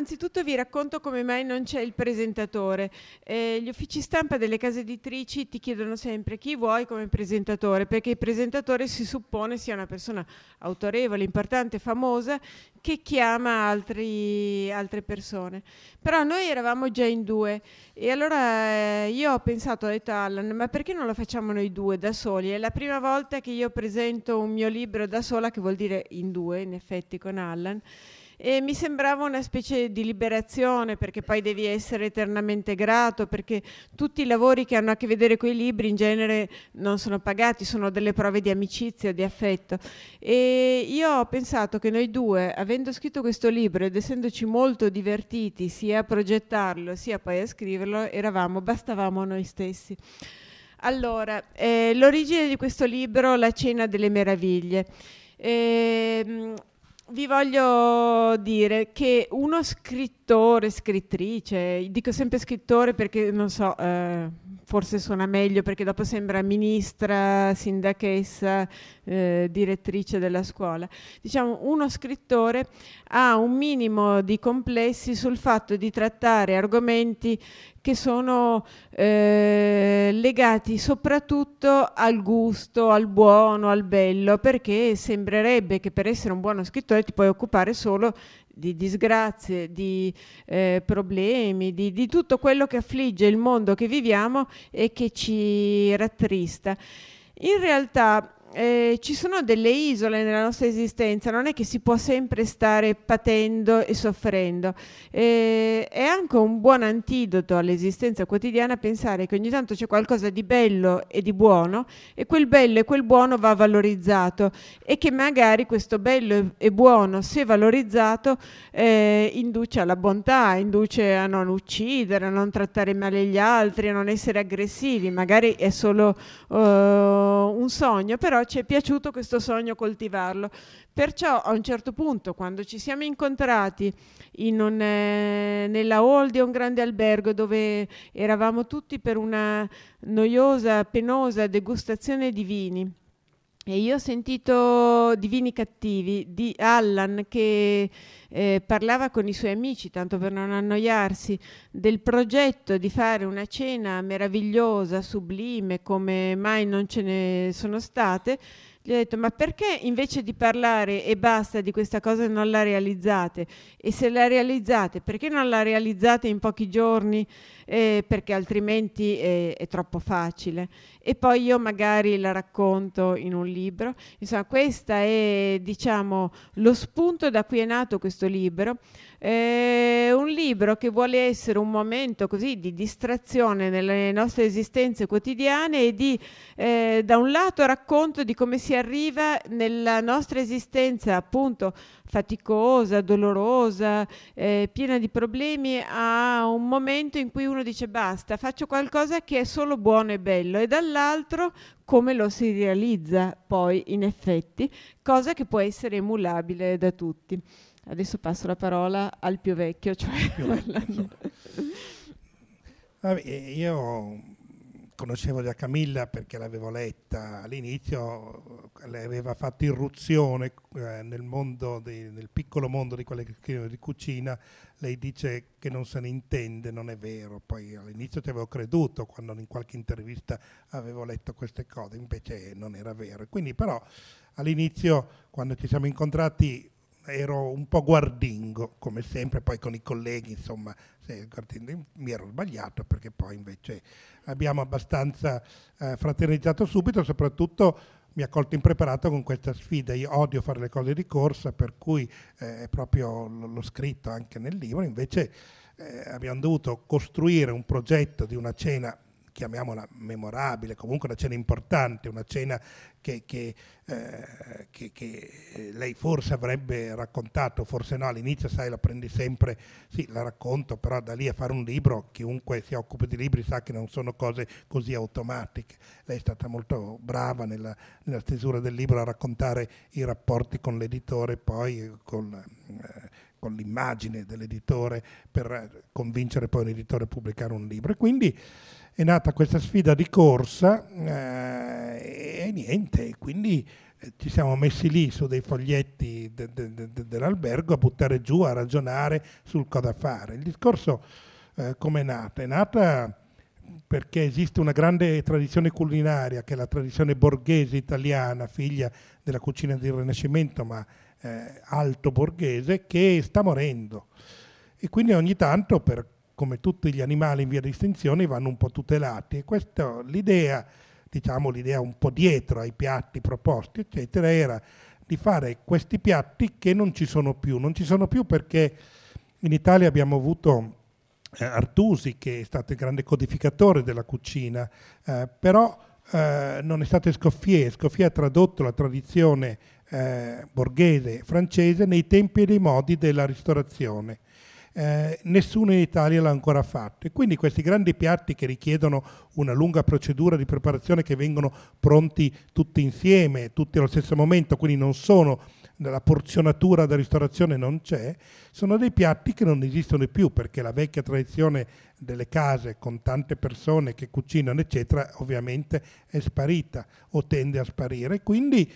anzitutto vi racconto come mai non c'è il presentatore. Eh, gli uffici stampa delle case editrici ti chiedono sempre chi vuoi come presentatore, perché il presentatore si suppone sia una persona autorevole, importante, famosa, che chiama altri, altre persone. Però noi eravamo già in due e allora eh, io ho pensato, ho detto a Alan, ma perché non lo facciamo noi due da soli? È la prima volta che io presento un mio libro da sola, che vuol dire in due, in effetti, con Alan e mi sembrava una specie di liberazione perché poi devi essere eternamente grato perché tutti i lavori che hanno a che vedere con i libri in genere non sono pagati, sono delle prove di amicizia, di affetto e io ho pensato che noi due, avendo scritto questo libro ed essendoci molto divertiti sia a progettarlo sia poi a scriverlo, eravamo, bastavamo noi stessi. Allora, eh, l'origine di questo libro, La cena delle meraviglie. Eh, vi voglio dire che uno scrittore, scrittrice, dico sempre scrittore perché non so, eh, forse suona meglio perché dopo sembra ministra, sindachessa, eh, direttrice della scuola. Diciamo, uno scrittore ha un minimo di complessi sul fatto di trattare argomenti che sono eh, legati soprattutto al gusto, al buono, al bello, perché sembrerebbe che per essere un buono scrittore ti puoi occupare solo di disgrazie, di eh, problemi, di, di tutto quello che affligge il mondo che viviamo e che ci rattrista. In realtà eh, ci sono delle isole nella nostra esistenza, non è che si può sempre stare patendo e soffrendo. Eh, è anche un buon antidoto all'esistenza quotidiana pensare che ogni tanto c'è qualcosa di bello e di buono e quel bello e quel buono va valorizzato e che magari questo bello e buono, se valorizzato, eh, induce alla bontà, induce a non uccidere, a non trattare male gli altri, a non essere aggressivi. Magari è solo uh, un sogno, però ci è piaciuto questo sogno coltivarlo. Perciò a un certo punto, quando ci siamo incontrati in un, eh, nella hall di un grande albergo dove eravamo tutti per una noiosa, penosa degustazione di vini, e io ho sentito di vini cattivi di Allan che eh, parlava con i suoi amici, tanto per non annoiarsi, del progetto di fare una cena meravigliosa, sublime, come mai non ce ne sono state, gli ho detto ma perché invece di parlare e basta di questa cosa non la realizzate? E se la realizzate, perché non la realizzate in pochi giorni? Eh, perché altrimenti è, è, troppo facile. E poi io magari la racconto in un libro. Insomma, questo è diciamo lo spunto da cui è nato questo libro. È un libro che vuole essere un momento così di distrazione nelle nostre esistenze quotidiane e di, eh, da un lato, racconto di come si arriva nella nostra esistenza appunto faticosa, dolorosa, eh, piena di problemi, a un momento in cui uno dice basta, faccio qualcosa che è solo buono e bello e dall'altro come lo si realizza poi in effetti, cosa che può essere emulabile da tutti. Adesso passo la parola al più vecchio, cioè più vecchio. Vabbè, io conoscevo già Camilla perché l'avevo letta all'inizio, lei aveva fatto irruzione eh, nel, di, nel piccolo mondo di quelle che scrivono di cucina, lei dice che non se ne intende, non è vero, poi all'inizio ci avevo creduto quando in qualche intervista avevo letto queste cose, invece non era vero. Quindi però all'inizio quando ci siamo incontrati ero un po' guardingo, come sempre, poi con i colleghi, insomma, mi ero sbagliato perché poi invece abbiamo abbastanza eh, fraternizzato subito, soprattutto mi ha colto impreparato con questa sfida. Io odio fare le cose di corsa, per cui eh, proprio l'ho scritto anche nel libro, invece eh, abbiamo dovuto costruire un progetto di una cena chiamiamola memorabile, comunque una cena importante, una cena che, che, eh, che, che, lei forse avrebbe raccontato, forse no, all'inizio sai la prendi sempre, sì la racconto, però da lì a fare un libro, chiunque si occupa di libri sa che non sono cose così automatiche. Lei è stata molto brava nella, nella stesura del libro a raccontare i rapporti con l'editore, poi con... Eh, con l'immagine dell'editore per convincere poi un editore a pubblicare un libro. E quindi è nata questa sfida di corsa eh, e niente, quindi eh, ci siamo messi lì su dei foglietti de, de, de, dell'albergo a buttare giù, a ragionare sul cosa fare. Il discorso eh, come è nata? È nata perché esiste una grande tradizione culinaria, che è la tradizione borghese italiana, figlia della cucina del Rinascimento, ma eh, alto borghese, che sta morendo. E quindi ogni tanto, per, come tutti gli animali in via di estinzione, vanno un po' tutelati. E questa, l'idea, diciamo l'idea un po' dietro ai piatti proposti, eccetera, era di fare questi piatti che non ci sono più. Non ci sono più perché in Italia abbiamo avuto eh, Artusi, che è stato il grande codificatore della cucina, eh, però eh, non è stato Escoffier. Escoffier ha tradotto la tradizione eh, borghese francese nei tempi e nei modi della ristorazione. Eh, nessuno in Italia l'ha ancora fatto e quindi questi grandi piatti che richiedono una lunga procedura di preparazione che vengono pronti tutti insieme, tutti allo stesso momento, quindi non sono la porzionatura da ristorazione non c'è, sono dei piatti che non esistono più perché la vecchia tradizione delle case con tante persone che cucinano, eccetera, ovviamente è sparita o tende a sparire. Quindi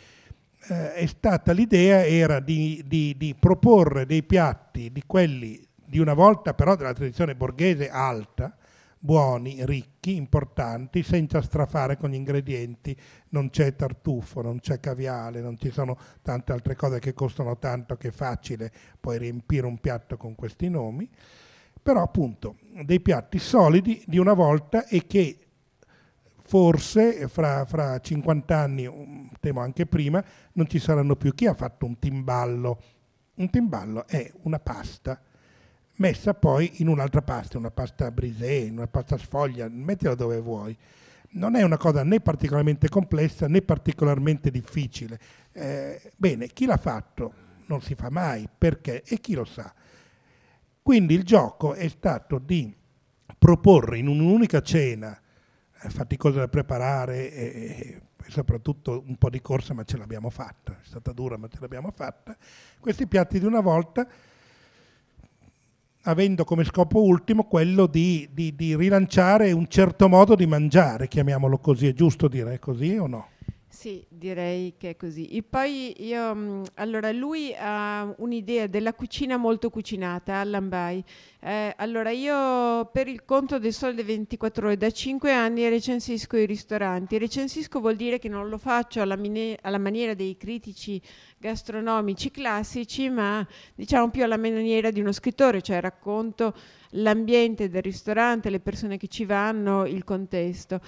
eh, è stata l'idea era di, di, di proporre dei piatti di quelli di una volta però della tradizione borghese alta, buoni, ricchi, importanti, senza strafare con gli ingredienti. Non c'è tartufo, non c'è caviale, non ci sono tante altre cose che costano tanto che è facile poi riempire un piatto con questi nomi. Però appunto dei piatti solidi di una volta e che forse fra, fra 50 anni, temo anche prima, non ci saranno più. Chi ha fatto un timballo? Un timballo è una pasta messa poi in un'altra pasta, una pasta brisée, una pasta sfoglia, mettila dove vuoi. Non è una cosa né particolarmente complessa né particolarmente difficile. Eh, bene, chi l'ha fatto non si fa mai, perché? E chi lo sa. Quindi il gioco è stato di proporre in un'unica cena, eh, faticosa da preparare e, e soprattutto un po' di corsa, ma ce l'abbiamo fatta, è stata dura ma ce l'abbiamo fatta, questi piatti di una volta avendo come scopo ultimo quello di, di, di, rilanciare un certo modo di mangiare, chiamiamolo così, è giusto dire così o no? Sì, direi che è così. E poi io, mm, allora lui ha un'idea della cucina molto cucinata, Allan Bay. Eh, allora io per il conto del Sole 24 ore da 5 anni recensisco i ristoranti. Recensisco vuol dire che non lo faccio alla, mine- alla maniera dei critici gastronomici classici, ma diciamo più alla maniera di uno scrittore, cioè racconto l'ambiente del ristorante, le persone che ci vanno, il contesto.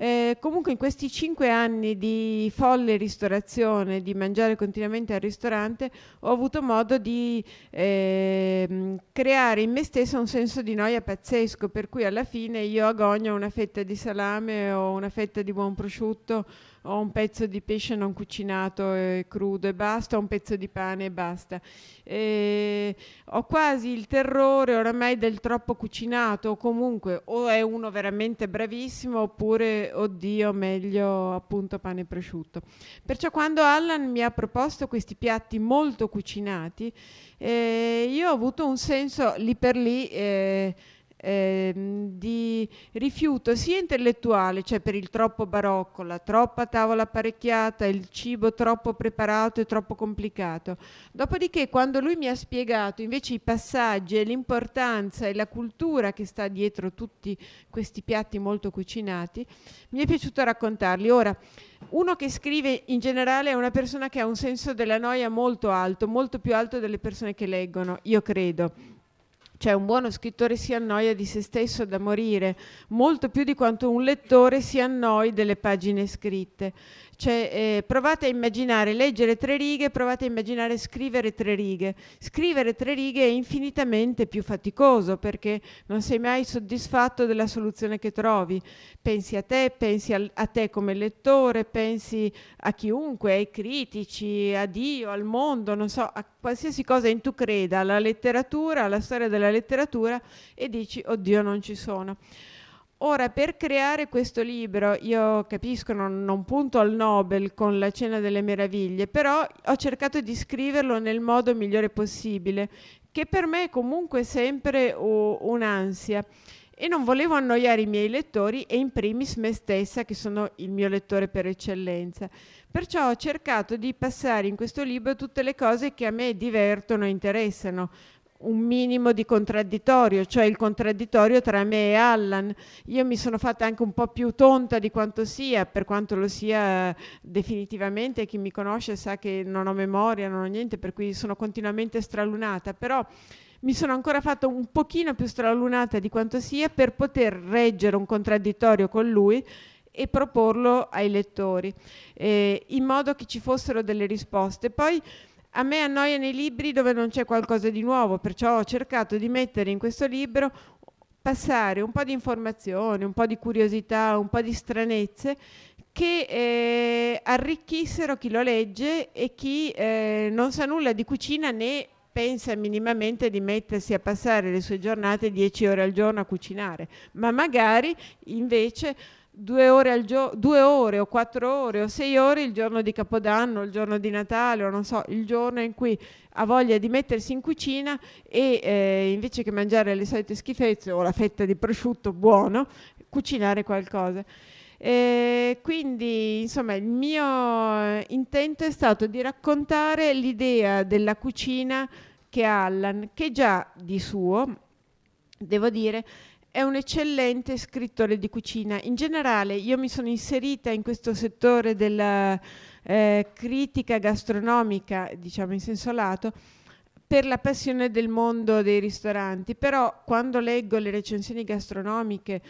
Eh, comunque in questi cinque anni di folle ristorazione, di mangiare continuamente al ristorante, ho avuto modo di eh, creare in me stessa un senso di noia pazzesco, per cui alla fine io agogno una fetta di salame o una fetta di buon prosciutto ho un pezzo di pesce non cucinato e crudo e basta, ho un pezzo di pane e basta. E ho quasi il terrore oramai del troppo cucinato o comunque o è uno veramente bravissimo oppure oddio meglio appunto pane e prosciutto. Perciò quando Allan mi ha proposto questi piatti molto cucinati eh, io ho avuto un senso lì per lì eh, eh, di rifiuto sia intellettuale, cioè per il troppo barocco, la troppa tavola apparecchiata, il cibo troppo preparato e troppo complicato. Dopodiché quando lui mi ha spiegato invece i passaggi e l'importanza e la cultura che sta dietro tutti questi piatti molto cucinati, mi è piaciuto raccontarli. Ora, uno che scrive in generale è una persona che ha un senso della noia molto alto, molto più alto delle persone che leggono, io credo cioè un buono scrittore si annoia di se stesso da morire, molto più di quanto un lettore si annoi delle pagine scritte. Cioè, eh, provate a immaginare, leggere tre righe, provate a immaginare scrivere tre righe. Scrivere tre righe è infinitamente più faticoso perché non sei mai soddisfatto della soluzione che trovi. Pensi a te, pensi a, a te come lettore, pensi a chiunque, ai critici, a Dio, al mondo, non so, a qualsiasi cosa in tu creda, alla letteratura, alla storia della letteratura e dici, oddio, non ci sono. Ora, per creare questo libro, io capisco, non, non, punto al Nobel con la Cena delle Meraviglie, però ho cercato di scriverlo nel modo migliore possibile, che per me è comunque sempre uh, un'ansia. e non volevo annoiare i miei lettori e in primis me stessa che sono il mio lettore per eccellenza. Perciò ho cercato di passare in questo libro tutte le cose che a me divertono e interessano, un minimo di contraddittorio, cioè il contraddittorio tra me e Allan. Io mi sono fatta anche un po' più tonta di quanto sia, per quanto lo sia definitivamente, chi mi conosce sa che non ho memoria, non ho niente, per cui sono continuamente stralunata, però mi sono ancora fatta un pochino più stralunata di quanto sia per poter reggere un contraddittorio con lui e proporlo ai lettori, eh, in modo che ci fossero delle risposte. Poi a me annoia nei libri dove non c'è qualcosa di nuovo, perciò ho cercato di mettere in questo libro passare un po' di informazioni, un po' di curiosità, un po' di stranezze che eh, arricchissero chi lo legge e chi eh, non sa nulla di cucina né pensa minimamente di mettersi a passare le sue giornate 10 ore al giorno a cucinare, ma magari invece due ore, gio- due ore o quattro ore o sei ore il giorno di Capodanno, il giorno di Natale o non so, il giorno in cui ha voglia di mettersi in cucina e eh, invece che mangiare le solite schifezze o la fetta di prosciutto buono, cucinare qualcosa. E quindi, insomma, il mio intento è stato di raccontare l'idea della cucina che ha Allan, che già di suo, devo dire, è un eccellente scrittore di cucina. In generale io mi sono inserita in questo settore della eh, critica gastronomica, diciamo in senso lato, per la passione del mondo dei ristoranti, però quando leggo le recensioni gastronomiche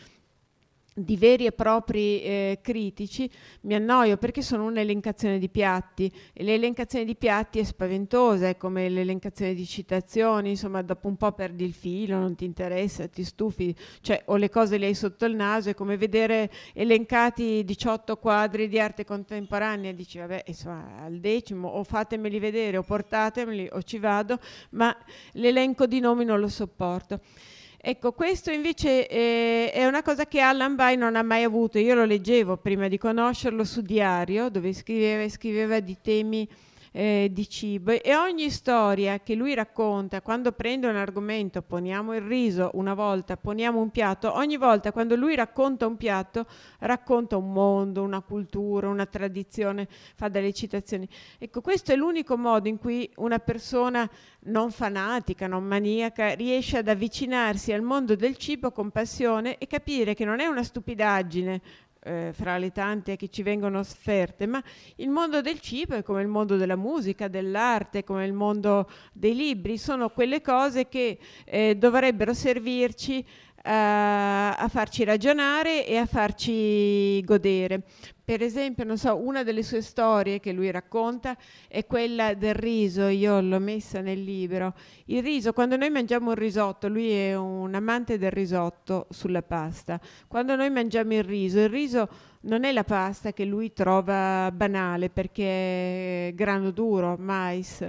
di veri e propri eh, critici mi annoio perché sono un'elencazione di piatti e l'elencazione di piatti è spaventosa, è come l'elencazione di citazioni, insomma dopo un po' perdi il filo, non ti interessa, ti stufi, cioè o le cose le hai sotto il naso, è come vedere elencati 18 quadri di arte contemporanea, dici vabbè insomma al decimo o fatemeli vedere o portatemeli o ci vado, ma l'elenco di nomi non lo sopporto. Ecco, questo invece eh, è una cosa che Allan Bay non ha mai avuto. Io lo leggevo prima di conoscerlo su Diario, dove scriveva scriveva di temi eh, di cibo e ogni storia che lui racconta quando prende un argomento, poniamo il riso una volta, poniamo un piatto, ogni volta quando lui racconta un piatto racconta un mondo, una cultura, una tradizione, fa delle citazioni. Ecco, questo è l'unico modo in cui una persona non fanatica, non maniaca, riesce ad avvicinarsi al mondo del cibo con passione e capire che non è una stupidaggine eh, fra le tante che ci vengono offerte, ma il mondo del cibo è come il mondo della musica, dell'arte, come il mondo dei libri, sono quelle cose che eh, dovrebbero servirci a farci ragionare e a farci godere. Per esempio, non so, una delle sue storie che lui racconta è quella del riso, io l'ho messa nel libro. Il riso, quando noi mangiamo un risotto, lui è un amante del risotto sulla pasta. Quando noi mangiamo il riso, il riso non è la pasta che lui trova banale perché è grano duro, mais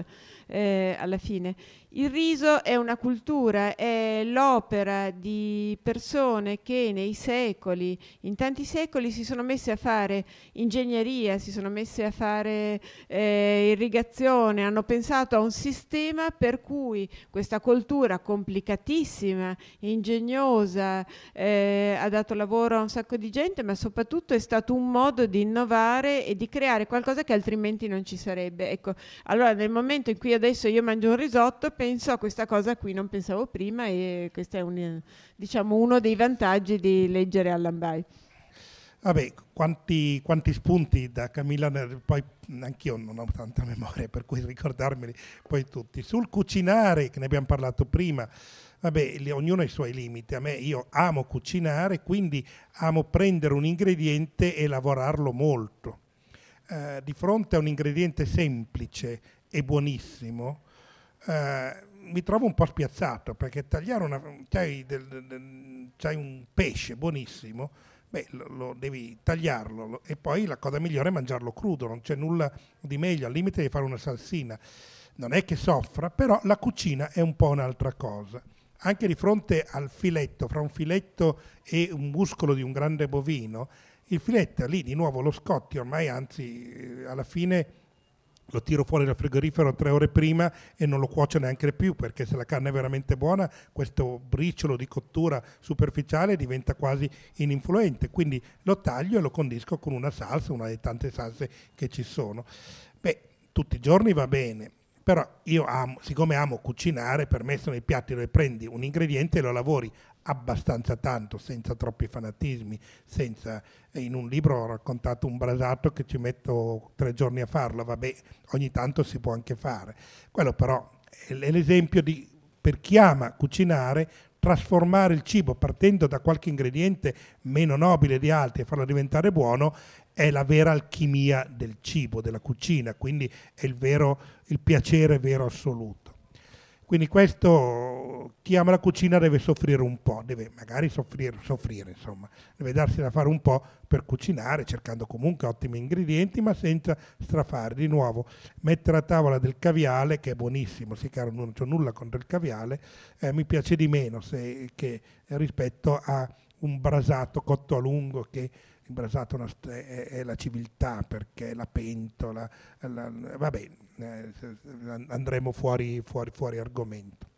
eh, alla fine. Il riso è una cultura, è l'opera di persone che nei secoli, in tanti secoli, si sono messe a fare ingegneria, si sono messe a fare eh, irrigazione, hanno pensato a un sistema per cui questa cultura complicatissima, ingegnosa, eh, ha dato lavoro a un sacco di gente, ma soprattutto è stato un modo di innovare e di creare qualcosa che altrimenti non ci sarebbe. Ecco, allora nel momento in cui adesso io mangio un risotto, penso a questa cosa a cui non pensavo prima e questo è un, diciamo, uno dei vantaggi di leggere Allan Bay. Vabbè, quanti, quanti, spunti da Camilla, poi anch'io non ho tanta memoria per cui ricordarmeli poi tutti. Sul cucinare, che ne abbiamo parlato prima, vabbè, ognuno ha i suoi limiti. A me, io amo cucinare, quindi amo prendere un ingrediente e lavorarlo molto. Eh, di fronte a un ingrediente semplice e buonissimo, eh, mi trovo un po' spiazzato perché tagliare una. c'hai, del, del, c'hai un pesce buonissimo, beh, lo, lo devi tagliarlo lo, e poi la cosa migliore è mangiarlo crudo, non c'è nulla di meglio, al limite di fare una salsina. Non è che soffra, però la cucina è un po' un'altra cosa. Anche di fronte al filetto, fra un filetto e un muscolo di un grande bovino, il filetto lì di nuovo lo scotti ormai, anzi, alla fine lo tiro fuori dal frigorifero tre ore prima e non lo cuocio neanche più perché se la carne è veramente buona questo briciolo di cottura superficiale diventa quasi ininfluente. Quindi lo taglio e lo condisco con una salsa una delle tante salse che ci sono. Beh tutti i giorni va bene però io amo, siccome amo cucinare, per me sono i piatti dove prendi un ingrediente e lo lavori abbastanza tanto, senza troppi fanatismi, senza... In un libro ho raccontato un brasato che ci metto tre giorni a farlo, vabbè, ogni tanto si può anche fare. Quello però è l'esempio di, per chi ama cucinare, trasformare il cibo partendo da qualche ingrediente meno nobile di altri e farlo diventare buono è la vera alchimia del cibo, della cucina, quindi è il, vero, il piacere vero assoluto. Quindi questo, chi ama la cucina deve soffrire un po', deve magari soffrire, soffrire, insomma, deve darsi da fare un po' per cucinare, cercando comunque ottimi ingredienti, ma senza strafare. Di nuovo, mettere a tavola del caviale, che è buonissimo, sì caro, non ho nulla contro il caviale, eh, mi piace di meno se, che, rispetto a un brasato cotto a lungo che imbrasato una, è, è, la civiltà perché la pentola, la, vabbè, eh, andremo fuori, fuori, fuori argomento.